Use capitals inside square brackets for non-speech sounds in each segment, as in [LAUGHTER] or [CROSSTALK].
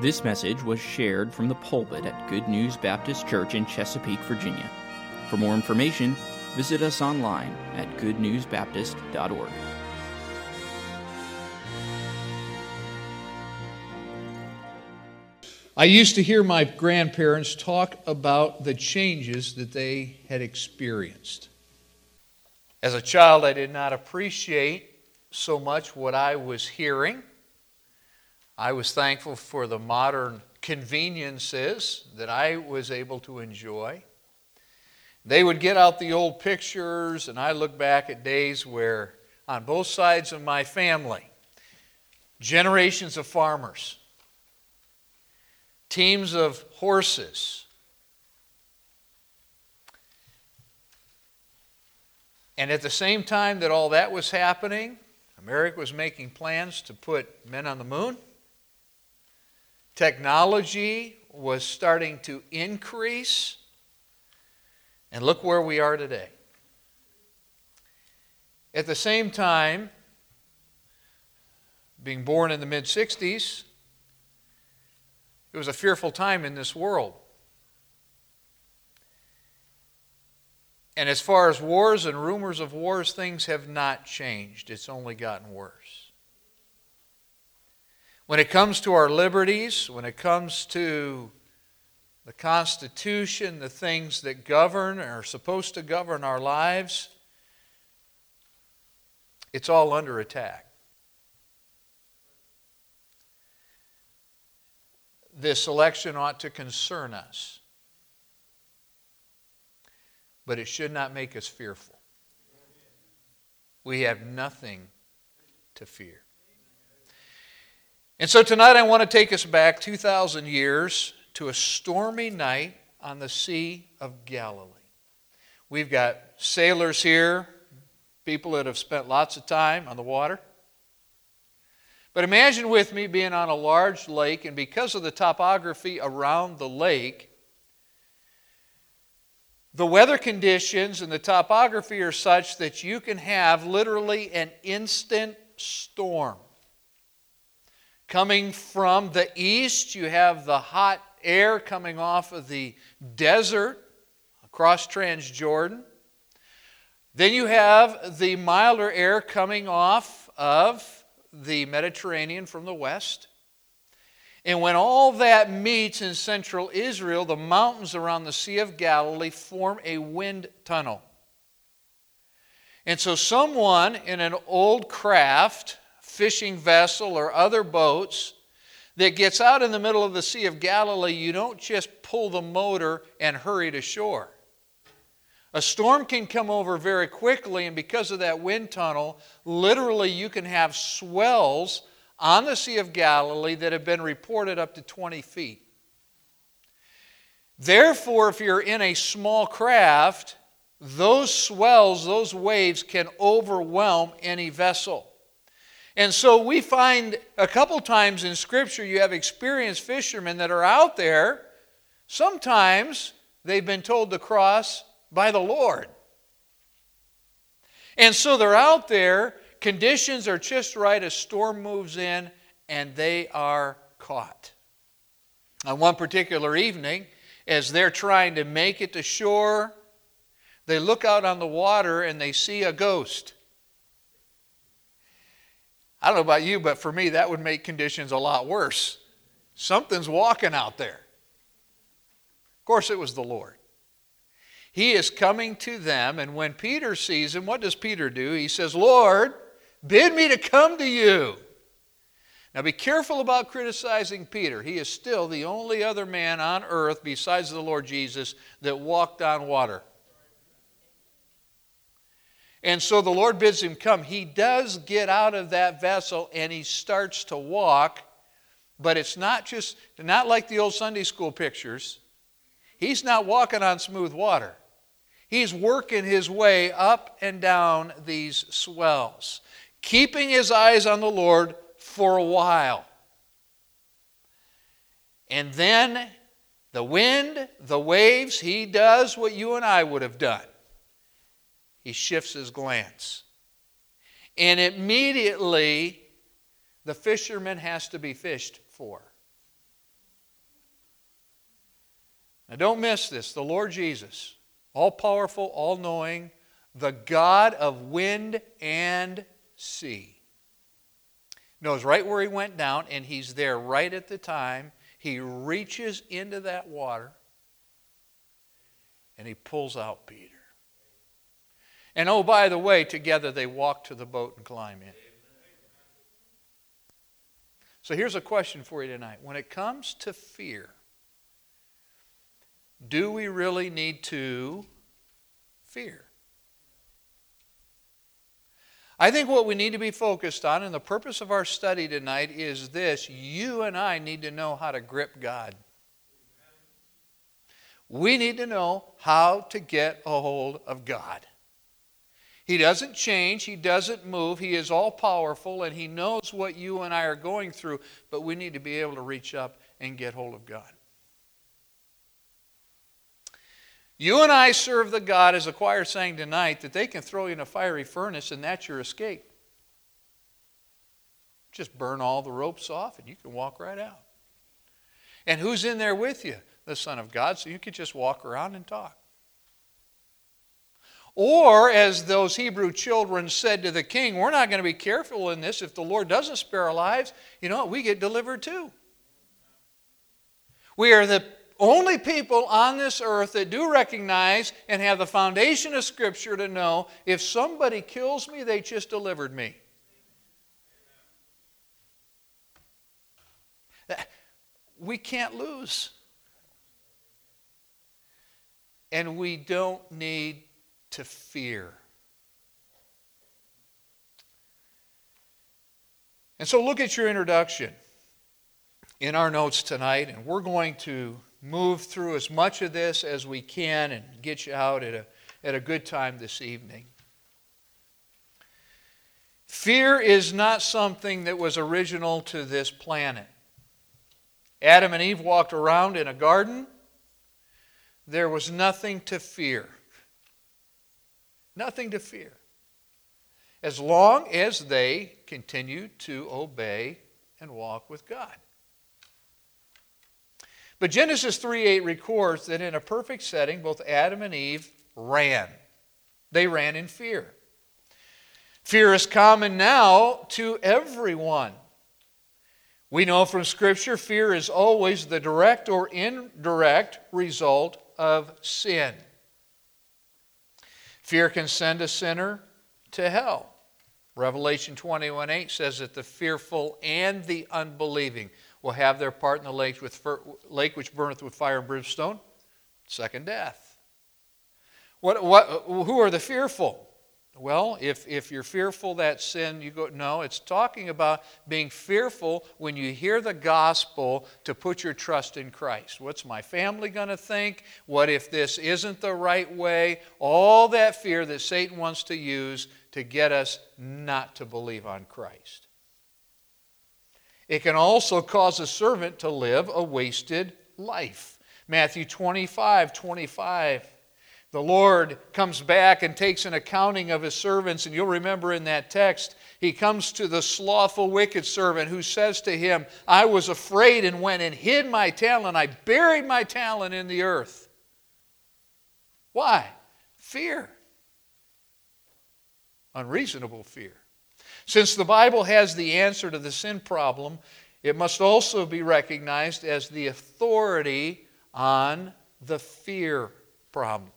This message was shared from the pulpit at Good News Baptist Church in Chesapeake, Virginia. For more information, visit us online at goodnewsbaptist.org. I used to hear my grandparents talk about the changes that they had experienced. As a child, I did not appreciate so much what I was hearing. I was thankful for the modern conveniences that I was able to enjoy. They would get out the old pictures, and I look back at days where, on both sides of my family, generations of farmers, teams of horses. And at the same time that all that was happening, America was making plans to put men on the moon. Technology was starting to increase. And look where we are today. At the same time, being born in the mid 60s, it was a fearful time in this world. And as far as wars and rumors of wars, things have not changed. It's only gotten worse. When it comes to our liberties, when it comes to the Constitution, the things that govern or are supposed to govern our lives, it's all under attack. this election ought to concern us, but it should not make us fearful. We have nothing to fear. And so tonight I want to take us back 2,000 years to a stormy night on the Sea of Galilee. We've got sailors here, people that have spent lots of time on the water. But imagine with me being on a large lake, and because of the topography around the lake, the weather conditions and the topography are such that you can have literally an instant storm. Coming from the east, you have the hot air coming off of the desert across Transjordan. Then you have the milder air coming off of the Mediterranean from the west. And when all that meets in central Israel, the mountains around the Sea of Galilee form a wind tunnel. And so, someone in an old craft, fishing vessel, or other boats that gets out in the middle of the Sea of Galilee, you don't just pull the motor and hurry to shore. A storm can come over very quickly, and because of that wind tunnel, literally you can have swells on the Sea of Galilee that have been reported up to 20 feet. Therefore, if you're in a small craft, those swells, those waves can overwhelm any vessel. And so we find a couple times in Scripture you have experienced fishermen that are out there. Sometimes they've been told to cross by the Lord. And so they're out there, conditions are just right, a storm moves in, and they are caught. On one particular evening, as they're trying to make it to shore, they look out on the water and they see a ghost. I don't know about you, but for me, that would make conditions a lot worse. Something's walking out there. Of course, it was the Lord. He is coming to them, and when Peter sees him, what does Peter do? He says, Lord, bid me to come to you. Now be careful about criticizing Peter. He is still the only other man on earth besides the Lord Jesus that walked on water. And so the Lord bids him come. He does get out of that vessel and he starts to walk, but it's not just, not like the old Sunday school pictures. He's not walking on smooth water. He's working his way up and down these swells, keeping his eyes on the Lord for a while. And then the wind, the waves, he does what you and I would have done. He shifts his glance. And immediately, the fisherman has to be fished for. Now, don't miss this. The Lord Jesus, all powerful, all knowing, the God of wind and sea, knows right where he went down, and he's there right at the time. He reaches into that water and he pulls out Peter. And oh, by the way, together they walk to the boat and climb in. So here's a question for you tonight. When it comes to fear, do we really need to fear? I think what we need to be focused on, and the purpose of our study tonight is this you and I need to know how to grip God. We need to know how to get a hold of God. He doesn't change, He doesn't move, He is all powerful, and He knows what you and I are going through, but we need to be able to reach up and get hold of God. You and I serve the God, as the choir sang tonight, that they can throw you in a fiery furnace and that's your escape. Just burn all the ropes off and you can walk right out. And who's in there with you? The Son of God, so you could just walk around and talk. Or, as those Hebrew children said to the king, we're not going to be careful in this. If the Lord doesn't spare our lives, you know, what? we get delivered too. We are the only people on this earth that do recognize and have the foundation of Scripture to know if somebody kills me, they just delivered me. We can't lose. And we don't need to fear. And so look at your introduction in our notes tonight, and we're going to move through as much of this as we can and get you out at a, at a good time this evening. Fear is not something that was original to this planet. Adam and Eve walked around in a garden. There was nothing to fear. Nothing to fear. As long as they continue to obey and walk with God. But Genesis 3:8 records that in a perfect setting, both Adam and Eve ran. They ran in fear. Fear is common now to everyone. We know from Scripture fear is always the direct or indirect result of sin. Fear can send a sinner to hell. Revelation 21 8 says that the fearful and the unbelieving will have their part in the lake, with, lake which burneth with fire and brimstone. Second death. What, what, who are the fearful? Well, if, if you're fearful that sin, you go, no, it's talking about being fearful when you hear the gospel to put your trust in Christ. What's my family going to think? What if this isn't the right way? All that fear that Satan wants to use to get us not to believe on Christ. It can also cause a servant to live a wasted life. Matthew 25 25. The Lord comes back and takes an accounting of his servants, and you'll remember in that text, he comes to the slothful, wicked servant who says to him, I was afraid and went and hid my talent. I buried my talent in the earth. Why? Fear. Unreasonable fear. Since the Bible has the answer to the sin problem, it must also be recognized as the authority on the fear problem.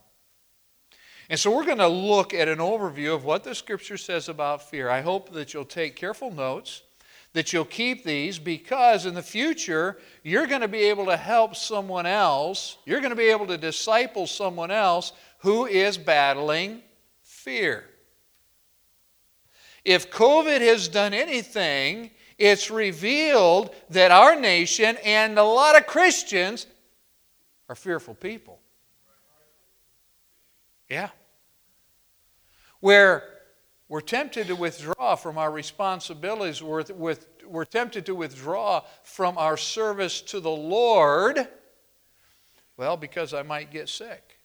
And so we're going to look at an overview of what the Scripture says about fear. I hope that you'll take careful notes, that you'll keep these, because in the future, you're going to be able to help someone else, you're going to be able to disciple someone else who is battling fear. If COVID has done anything, it's revealed that our nation and a lot of Christians are fearful people. Yeah. Where we're tempted to withdraw from our responsibilities, we're, with, we're tempted to withdraw from our service to the Lord, well, because I might get sick.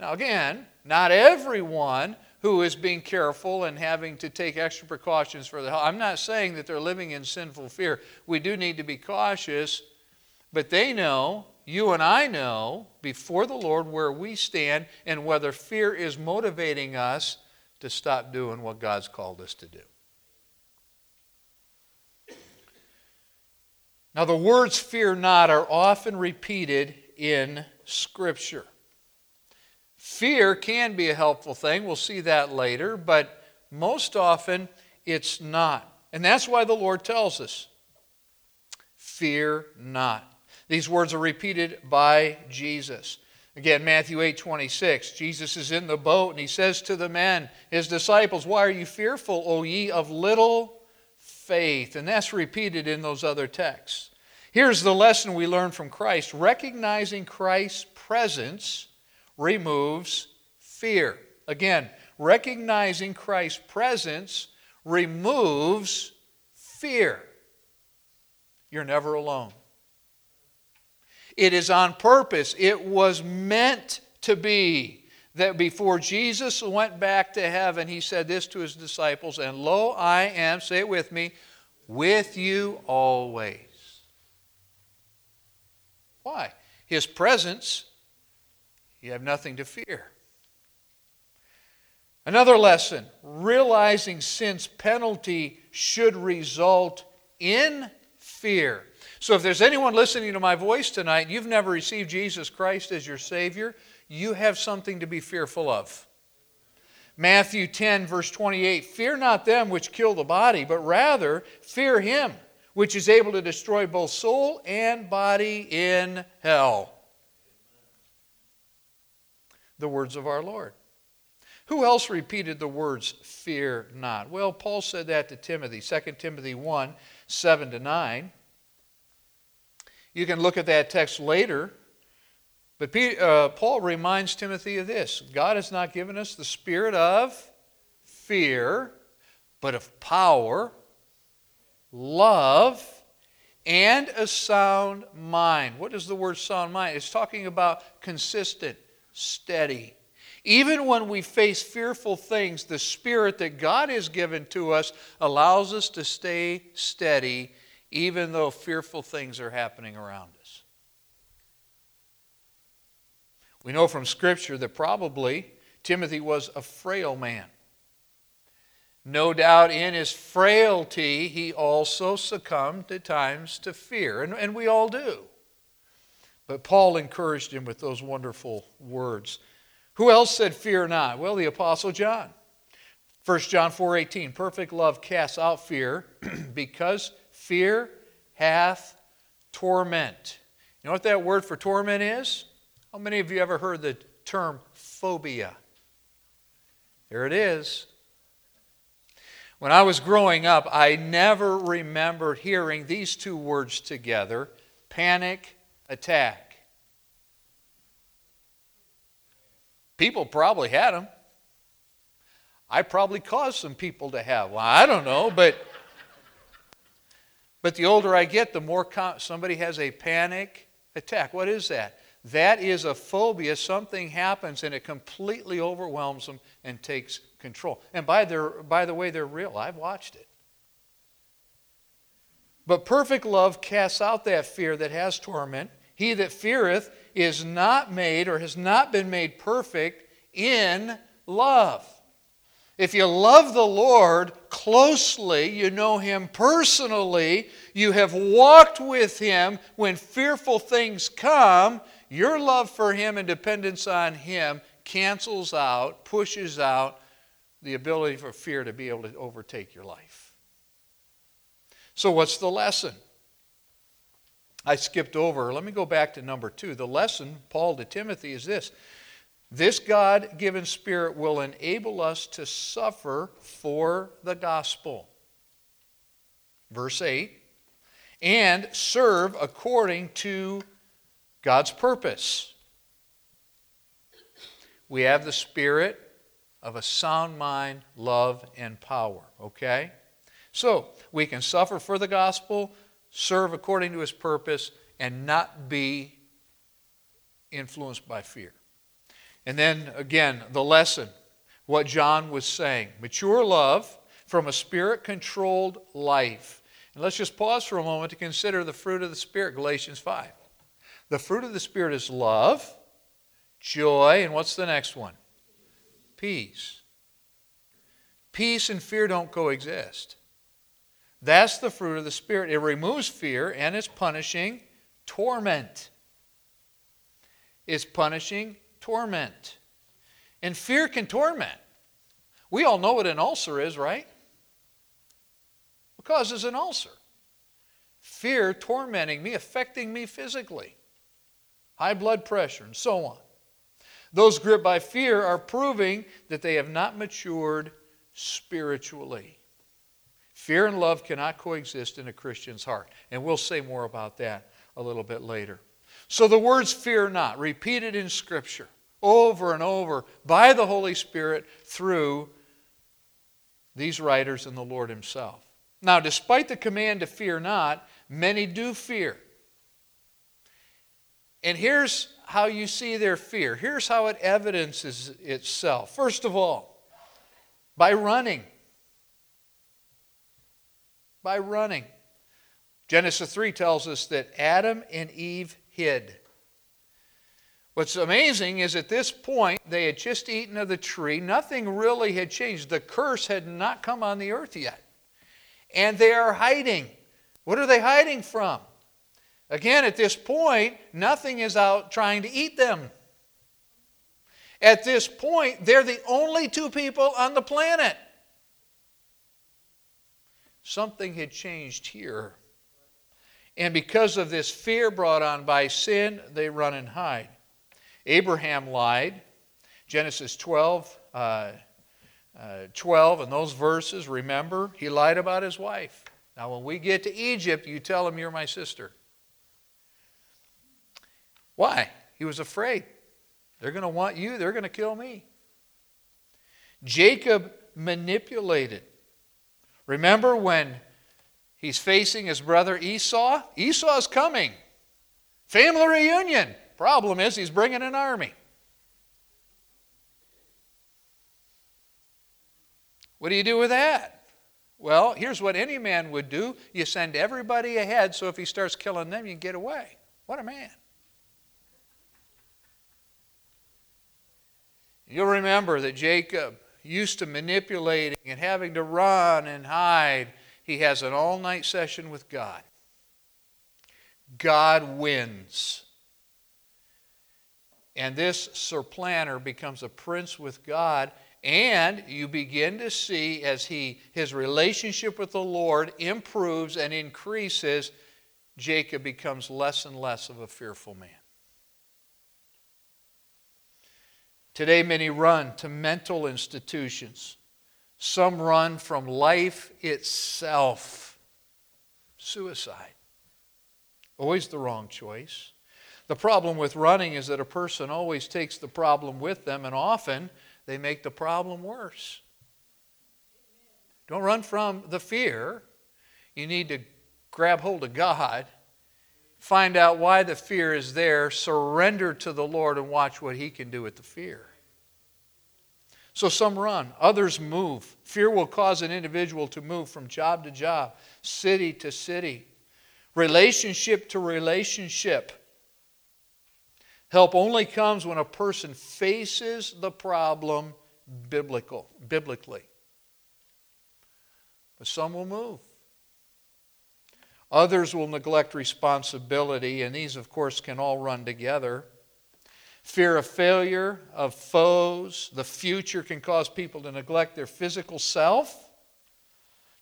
Now, again, not everyone who is being careful and having to take extra precautions for the health. I'm not saying that they're living in sinful fear. We do need to be cautious, but they know, you and I know before the Lord where we stand and whether fear is motivating us to stop doing what God's called us to do. Now, the words fear not are often repeated in Scripture. Fear can be a helpful thing. We'll see that later, but most often it's not. And that's why the Lord tells us fear not. These words are repeated by Jesus. Again, Matthew 8 26, Jesus is in the boat and he says to the men, his disciples, Why are you fearful, O ye of little faith? And that's repeated in those other texts. Here's the lesson we learn from Christ recognizing Christ's presence removes fear. Again, recognizing Christ's presence removes fear. You're never alone. It is on purpose. It was meant to be that before Jesus went back to heaven, he said this to his disciples, and lo, I am, say it with me, with you always. Why? His presence, you have nothing to fear. Another lesson realizing sin's penalty should result in fear. So, if there's anyone listening to my voice tonight and you've never received Jesus Christ as your Savior, you have something to be fearful of. Matthew 10, verse 28 Fear not them which kill the body, but rather fear Him which is able to destroy both soul and body in hell. The words of our Lord. Who else repeated the words, fear not? Well, Paul said that to Timothy, 2 Timothy 1 7 to 9. You can look at that text later. But uh, Paul reminds Timothy of this God has not given us the spirit of fear, but of power, love, and a sound mind. What is the word sound mind? It's talking about consistent, steady. Even when we face fearful things, the spirit that God has given to us allows us to stay steady even though fearful things are happening around us. We know from Scripture that probably Timothy was a frail man. No doubt in his frailty, he also succumbed at times to fear, and, and we all do. But Paul encouraged him with those wonderful words. Who else said, Fear not? Well, the Apostle John. 1 John 4:18 Perfect love casts out fear [CLEARS THROAT] because fear hath torment. You know what that word for torment is? How many of you ever heard the term phobia? There it is. When I was growing up, I never remembered hearing these two words together panic attack. People probably had them. I probably caused some people to have. Well, I don't know, but but the older I get, the more com- somebody has a panic attack. What is that? That is a phobia. Something happens and it completely overwhelms them and takes control. And by, their, by the way, they're real. I've watched it. But perfect love casts out that fear that has torment. He that feareth is not made or has not been made perfect in love. If you love the Lord closely, you know Him personally, you have walked with Him when fearful things come, your love for Him and dependence on Him cancels out, pushes out the ability for fear to be able to overtake your life. So, what's the lesson? I skipped over. Let me go back to number two. The lesson, Paul to Timothy, is this this God given spirit will enable us to suffer for the gospel. Verse 8 and serve according to God's purpose. We have the spirit of a sound mind, love, and power. Okay? So, we can suffer for the gospel, serve according to his purpose, and not be influenced by fear. And then again, the lesson, what John was saying mature love from a spirit controlled life. And let's just pause for a moment to consider the fruit of the Spirit, Galatians 5. The fruit of the Spirit is love, joy, and what's the next one? Peace. Peace and fear don't coexist. That's the fruit of the Spirit. It removes fear and it's punishing torment. It's punishing torment. And fear can torment. We all know what an ulcer is, right? What causes an ulcer? Fear tormenting me, affecting me physically, high blood pressure, and so on. Those gripped by fear are proving that they have not matured spiritually. Fear and love cannot coexist in a Christian's heart. And we'll say more about that a little bit later. So the words fear not, repeated in Scripture over and over by the Holy Spirit through these writers and the Lord Himself. Now, despite the command to fear not, many do fear. And here's how you see their fear. Here's how it evidences itself. First of all, by running. By running. Genesis 3 tells us that Adam and Eve hid. What's amazing is at this point, they had just eaten of the tree. Nothing really had changed. The curse had not come on the earth yet. And they are hiding. What are they hiding from? Again, at this point, nothing is out trying to eat them. At this point, they're the only two people on the planet. Something had changed here. And because of this fear brought on by sin, they run and hide. Abraham lied. Genesis 12, uh, uh, 12, and those verses, remember, he lied about his wife. Now, when we get to Egypt, you tell him you're my sister. Why? He was afraid. They're going to want you, they're going to kill me. Jacob manipulated. Remember when he's facing his brother Esau? Esau's coming. Family reunion. Problem is, he's bringing an army. What do you do with that? Well, here's what any man would do you send everybody ahead so if he starts killing them, you can get away. What a man. You'll remember that Jacob, used to manipulating and having to run and hide, he has an all night session with God. God wins. And this supplanter becomes a prince with God. And you begin to see as he, his relationship with the Lord improves and increases, Jacob becomes less and less of a fearful man. Today, many run to mental institutions. Some run from life itself. Suicide. Always the wrong choice. The problem with running is that a person always takes the problem with them, and often they make the problem worse. Don't run from the fear. You need to grab hold of God, find out why the fear is there, surrender to the Lord, and watch what He can do with the fear. So some run, others move. Fear will cause an individual to move from job to job, city to city, relationship to relationship. Help only comes when a person faces the problem biblical, biblically. But some will move. Others will neglect responsibility, and these, of course, can all run together. Fear of failure, of foes, the future can cause people to neglect their physical self,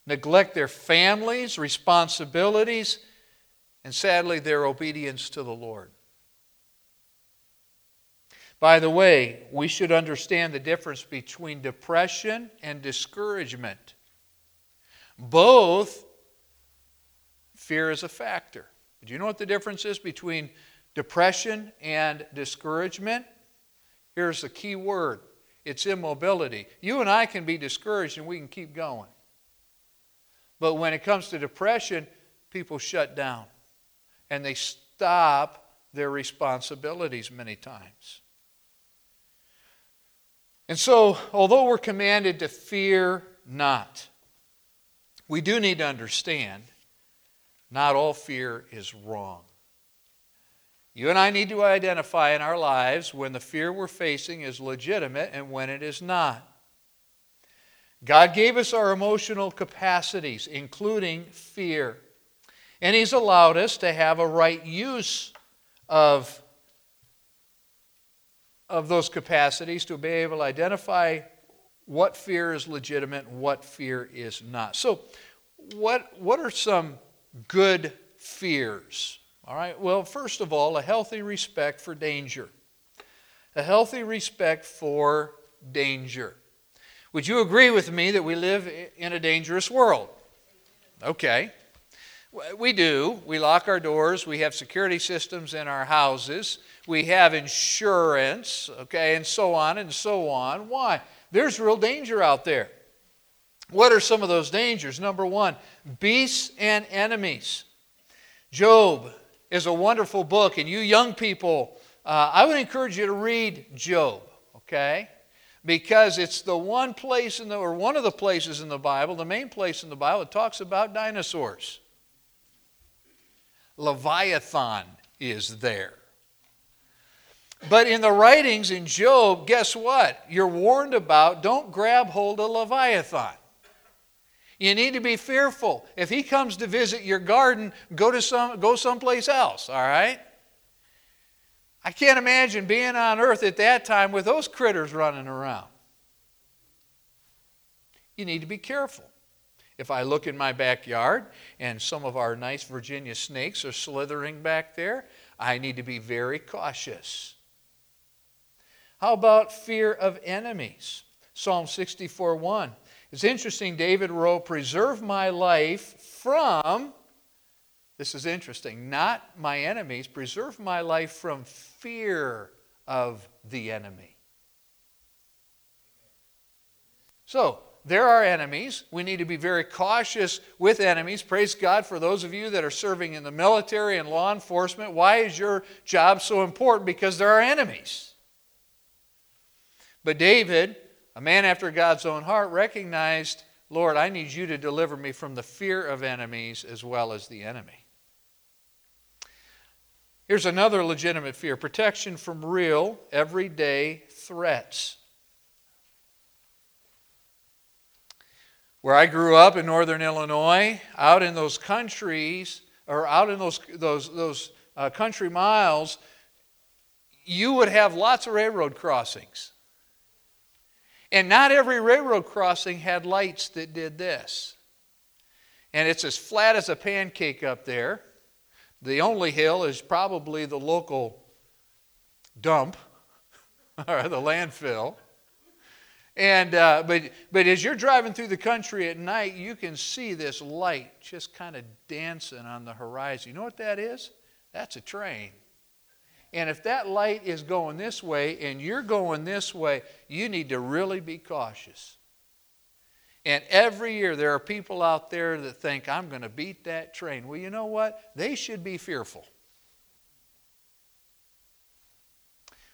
neglect their families, responsibilities, and sadly, their obedience to the Lord. By the way, we should understand the difference between depression and discouragement. Both fear is a factor. Do you know what the difference is between depression and discouragement? Here's the key word it's immobility. You and I can be discouraged and we can keep going. But when it comes to depression, people shut down and they stop their responsibilities many times. And so, although we're commanded to fear not, we do need to understand not all fear is wrong. You and I need to identify in our lives when the fear we're facing is legitimate and when it is not. God gave us our emotional capacities, including fear. And He's allowed us to have a right use of, of those capacities to be able to identify what fear is legitimate and what fear is not. So, what, what are some good fears? All right, well, first of all, a healthy respect for danger. A healthy respect for danger. Would you agree with me that we live in a dangerous world? Okay. We do. We lock our doors. We have security systems in our houses. We have insurance, okay, and so on and so on. Why? There's real danger out there. What are some of those dangers? Number one, beasts and enemies. Job is a wonderful book, and you young people, uh, I would encourage you to read Job, okay? because it's the one place in the, or one of the places in the Bible, the main place in the Bible, it talks about dinosaurs. Leviathan is there. But in the writings in Job, guess what? You're warned about don't grab hold of Leviathan. You need to be fearful. If he comes to visit your garden, go to some go someplace else, all right? I can't imagine being on earth at that time with those critters running around. You need to be careful. If I look in my backyard and some of our nice Virginia snakes are slithering back there, I need to be very cautious. How about fear of enemies? Psalm 64 1. It's interesting, David wrote, Preserve my life from this is interesting. Not my enemies. Preserve my life from fear of the enemy. So, there are enemies. We need to be very cautious with enemies. Praise God for those of you that are serving in the military and law enforcement. Why is your job so important? Because there are enemies. But David, a man after God's own heart, recognized, Lord, I need you to deliver me from the fear of enemies as well as the enemy. Here's another legitimate fear protection from real, everyday threats. Where I grew up in northern Illinois, out in those countries, or out in those, those, those uh, country miles, you would have lots of railroad crossings. And not every railroad crossing had lights that did this. And it's as flat as a pancake up there. The only hill is probably the local dump [LAUGHS] or the landfill. And, uh, but, but as you're driving through the country at night, you can see this light just kind of dancing on the horizon. You know what that is? That's a train. And if that light is going this way and you're going this way, you need to really be cautious. And every year there are people out there that think, I'm going to beat that train. Well, you know what? They should be fearful.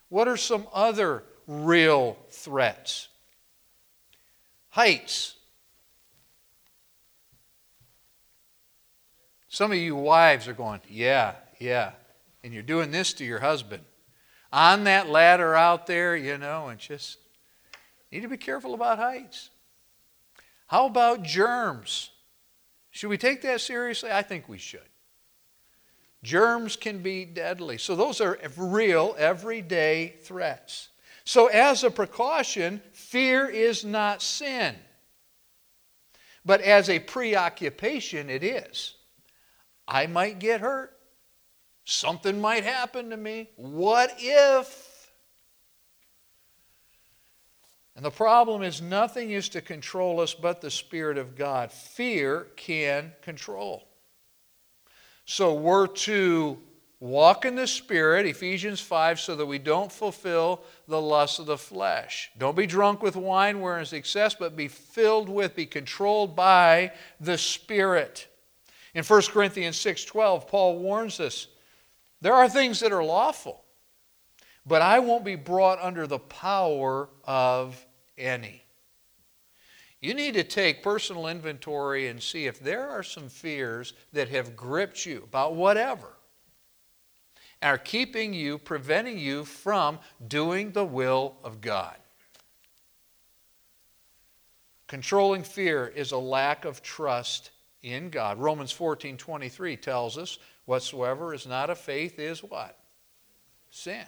What are some other real threats? Heights. Some of you wives are going, yeah, yeah. And you're doing this to your husband. On that ladder out there, you know, and just need to be careful about heights. How about germs? Should we take that seriously? I think we should. Germs can be deadly. So, those are real, everyday threats. So, as a precaution, fear is not sin. But as a preoccupation, it is. I might get hurt. Something might happen to me. What if? And the problem is nothing is to control us but the Spirit of God. Fear can control. So we're to walk in the Spirit, Ephesians 5, so that we don't fulfill the lusts of the flesh. Don't be drunk with wine wherein is excess, but be filled with, be controlled by the Spirit. In 1 Corinthians 6:12, Paul warns us, there are things that are lawful but I won't be brought under the power of any. You need to take personal inventory and see if there are some fears that have gripped you about whatever. are keeping you, preventing you from doing the will of God. Controlling fear is a lack of trust in God. Romans 14 23 tells us, whatsoever is not of faith is what? Sin.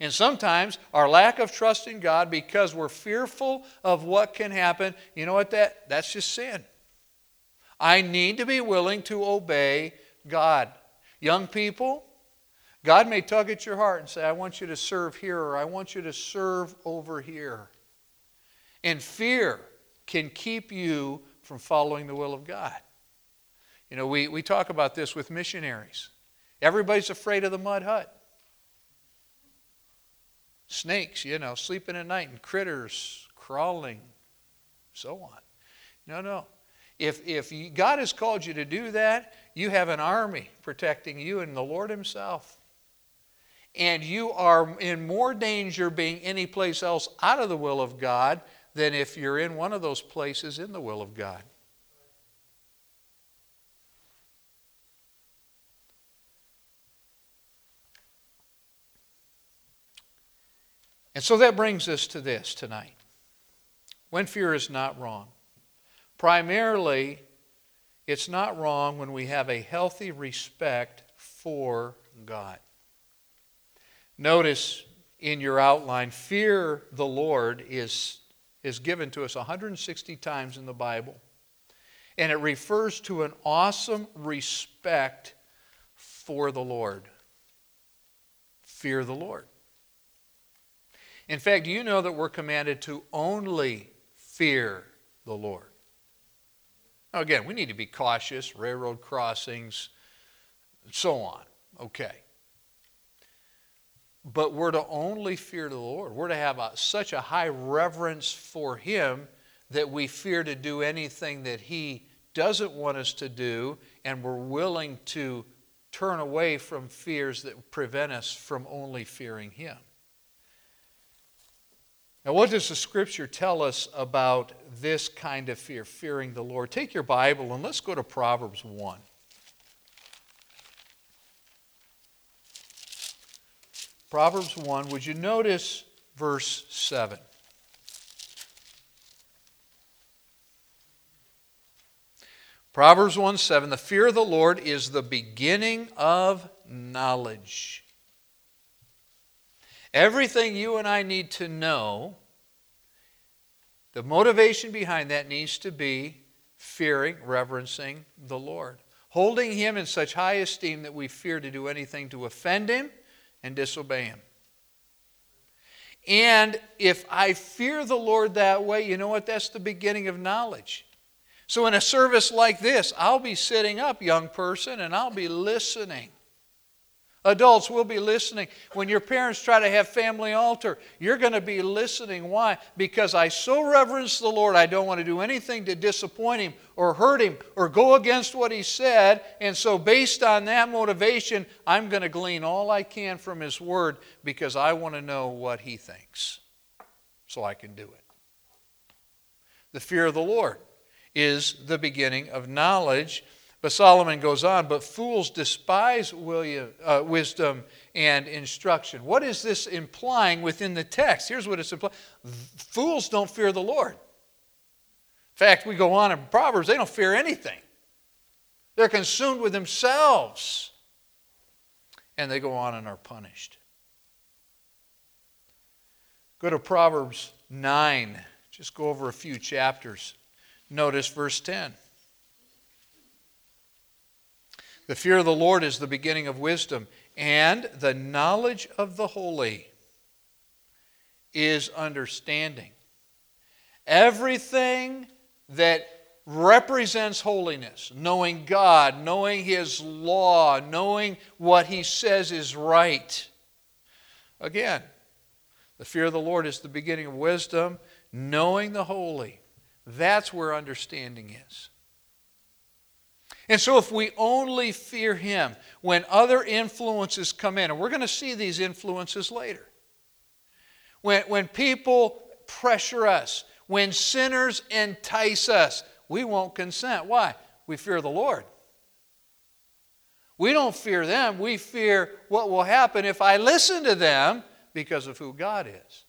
And sometimes our lack of trust in God because we're fearful of what can happen, you know what that that's just sin. I need to be willing to obey God. Young people, God may tug at your heart and say, I want you to serve here or I want you to serve over here. And fear can keep you from following the will of God. You know, we, we talk about this with missionaries. Everybody's afraid of the mud hut. Snakes, you know, sleeping at night and critters crawling, so on. No, no. If, if God has called you to do that, you have an army protecting you and the Lord Himself. And you are in more danger being any place else out of the will of God than if you're in one of those places in the will of God. And so that brings us to this tonight. When fear is not wrong. Primarily, it's not wrong when we have a healthy respect for God. Notice in your outline, fear the Lord is, is given to us 160 times in the Bible. And it refers to an awesome respect for the Lord. Fear the Lord. In fact, you know that we're commanded to only fear the Lord? Now, again, we need to be cautious, railroad crossings, so on. Okay. But we're to only fear the Lord. We're to have a, such a high reverence for Him that we fear to do anything that He doesn't want us to do, and we're willing to turn away from fears that prevent us from only fearing Him. Now, what does the scripture tell us about this kind of fear, fearing the Lord? Take your Bible and let's go to Proverbs 1. Proverbs 1, would you notice verse 7? Proverbs 1 7, the fear of the Lord is the beginning of knowledge. Everything you and I need to know, the motivation behind that needs to be fearing, reverencing the Lord. Holding Him in such high esteem that we fear to do anything to offend Him and disobey Him. And if I fear the Lord that way, you know what? That's the beginning of knowledge. So, in a service like this, I'll be sitting up, young person, and I'll be listening. Adults will be listening. When your parents try to have family altar, you're going to be listening. Why? Because I so reverence the Lord, I don't want to do anything to disappoint Him or hurt Him or go against what He said. And so, based on that motivation, I'm going to glean all I can from His Word because I want to know what He thinks so I can do it. The fear of the Lord is the beginning of knowledge. But Solomon goes on, but fools despise William, uh, wisdom and instruction. What is this implying within the text? Here's what it's implying fools don't fear the Lord. In fact, we go on in Proverbs, they don't fear anything. They're consumed with themselves. And they go on and are punished. Go to Proverbs 9. Just go over a few chapters. Notice verse 10. The fear of the Lord is the beginning of wisdom, and the knowledge of the holy is understanding. Everything that represents holiness, knowing God, knowing His law, knowing what He says is right. Again, the fear of the Lord is the beginning of wisdom, knowing the holy. That's where understanding is. And so, if we only fear Him when other influences come in, and we're going to see these influences later, when, when people pressure us, when sinners entice us, we won't consent. Why? We fear the Lord. We don't fear them, we fear what will happen if I listen to them because of who God is.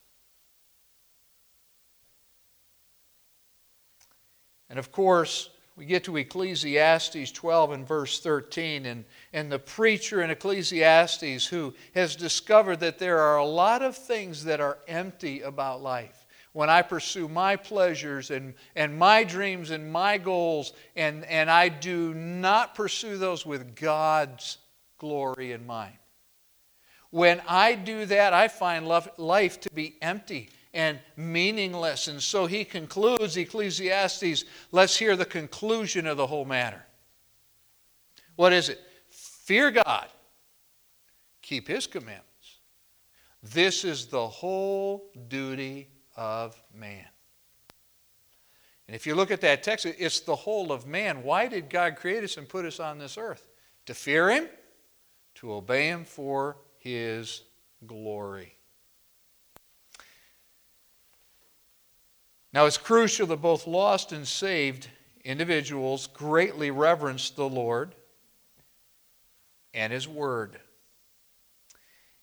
And of course, we get to Ecclesiastes 12 and verse 13, and, and the preacher in Ecclesiastes who has discovered that there are a lot of things that are empty about life. When I pursue my pleasures and, and my dreams and my goals, and, and I do not pursue those with God's glory in mind. When I do that, I find life to be empty and meaningless. And so he concludes Ecclesiastes. Let's hear the conclusion of the whole matter. What is it? Fear God, keep his commandments. This is the whole duty of man. And if you look at that text, it's the whole of man. Why did God create us and put us on this earth? To fear him, to obey him for his glory. Now, it's crucial that both lost and saved individuals greatly reverence the Lord and His Word.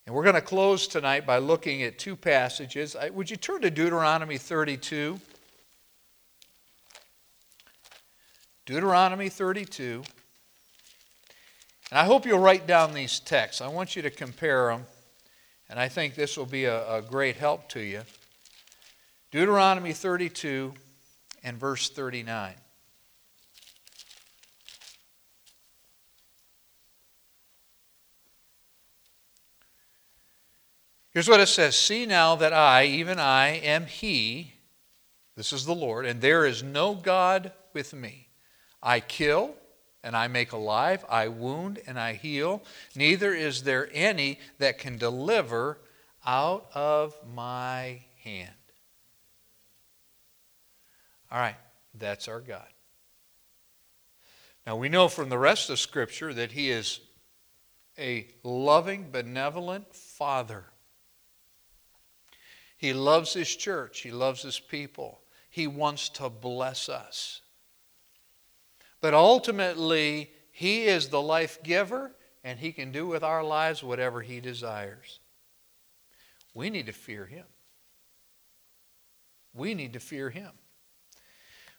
And we're going to close tonight by looking at two passages. Would you turn to Deuteronomy 32? Deuteronomy 32. And I hope you'll write down these texts. I want you to compare them, and I think this will be a, a great help to you. Deuteronomy 32 and verse 39. Here's what it says See now that I, even I, am He, this is the Lord, and there is no God with me. I kill and I make alive, I wound and I heal. Neither is there any that can deliver out of my hand. All right, that's our God. Now we know from the rest of Scripture that He is a loving, benevolent Father. He loves His church, He loves His people, He wants to bless us. But ultimately, He is the life giver, and He can do with our lives whatever He desires. We need to fear Him. We need to fear Him.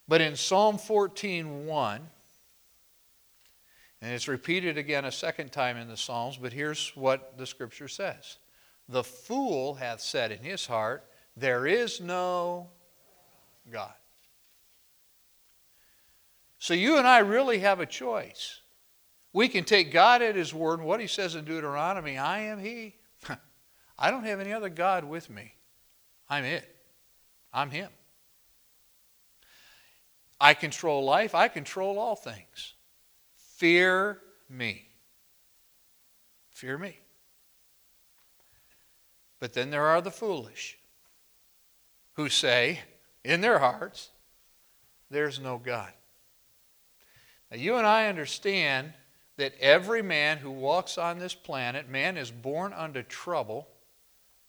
But in Psalm 14:1, and it's repeated again a second time in the Psalms, but here's what the scripture says. The fool hath said in his heart, There is no God. So you and I really have a choice. We can take God at His word, and what He says in Deuteronomy I am He. [LAUGHS] I don't have any other God with me. I'm it. I'm Him. I control life, I control all things. Fear me. Fear me. But then there are the foolish who say in their hearts, There's no God. Now, you and I understand that every man who walks on this planet, man is born unto trouble,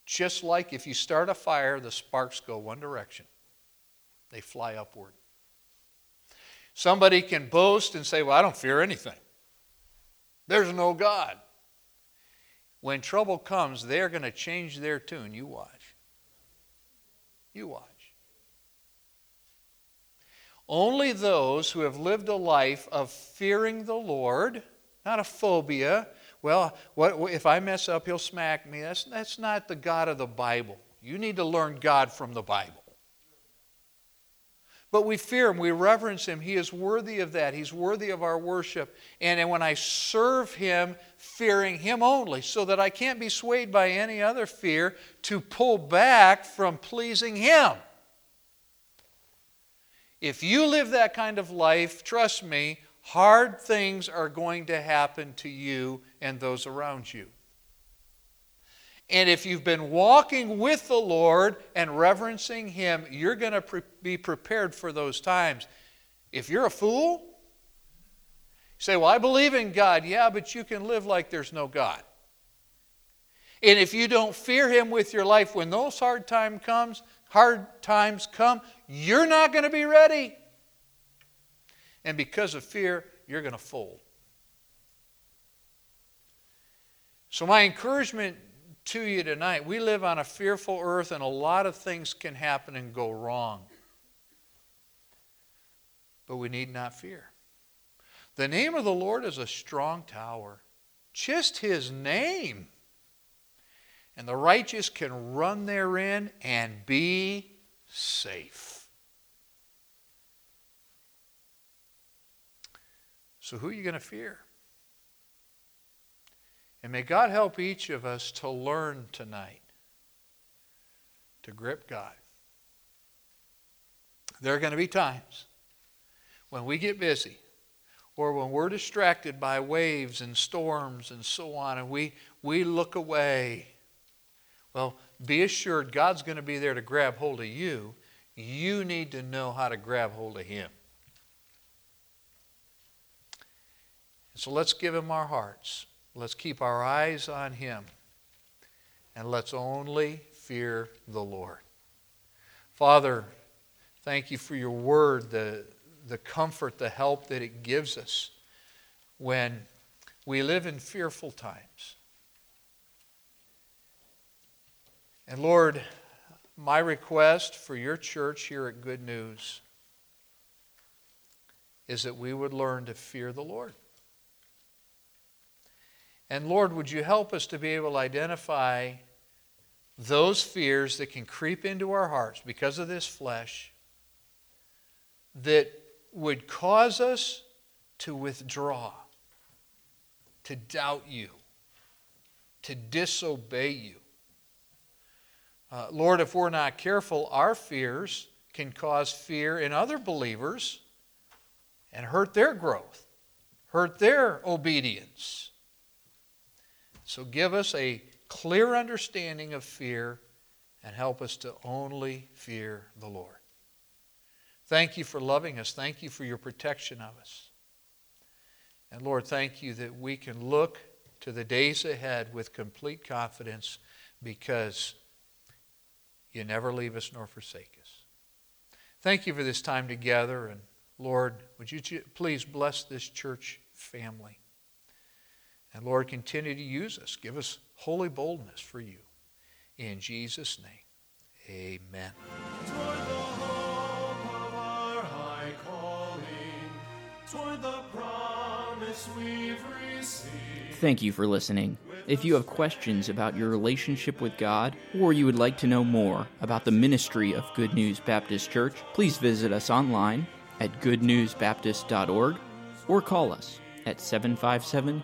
just like if you start a fire, the sparks go one direction, they fly upward. Somebody can boast and say, Well, I don't fear anything. There's no God. When trouble comes, they're going to change their tune. You watch. You watch. Only those who have lived a life of fearing the Lord, not a phobia. Well, what, if I mess up, he'll smack me. That's, that's not the God of the Bible. You need to learn God from the Bible. But we fear him, we reverence him. He is worthy of that. He's worthy of our worship. And, and when I serve him, fearing him only, so that I can't be swayed by any other fear to pull back from pleasing him. If you live that kind of life, trust me, hard things are going to happen to you and those around you. And if you've been walking with the Lord and reverencing Him, you're going to pre- be prepared for those times. If you're a fool, you say, Well, I believe in God. Yeah, but you can live like there's no God. And if you don't fear Him with your life, when those hard time comes, hard times come, you're not going to be ready. And because of fear, you're going to fold. So, my encouragement to you tonight we live on a fearful earth, and a lot of things can happen and go wrong. But we need not fear. The name of the Lord is a strong tower. Just his name. And the righteous can run therein and be safe. So, who are you going to fear? And may God help each of us to learn tonight to grip God. There are going to be times when we get busy or when we're distracted by waves and storms and so on and we, we look away. Well, be assured God's going to be there to grab hold of you. You need to know how to grab hold of Him. So let's give Him our hearts. Let's keep our eyes on Him. And let's only fear the Lord. Father, thank you for your word, the, the comfort, the help that it gives us when we live in fearful times. And Lord, my request for your church here at Good News is that we would learn to fear the Lord. And Lord, would you help us to be able to identify those fears that can creep into our hearts because of this flesh that would cause us to withdraw, to doubt you, to disobey you. Uh, Lord, if we're not careful, our fears can cause fear in other believers and hurt their growth, hurt their obedience. So give us a clear understanding of fear and help us to only fear the Lord. Thank you for loving us. Thank you for your protection of us. And Lord, thank you that we can look to the days ahead with complete confidence because you never leave us nor forsake us. Thank you for this time together. And Lord, would you please bless this church family? And Lord, continue to use us. Give us holy boldness for you. In Jesus' name, amen. Thank you for listening. If you have questions about your relationship with God, or you would like to know more about the ministry of Good News Baptist Church, please visit us online at goodnewsbaptist.org or call us at 757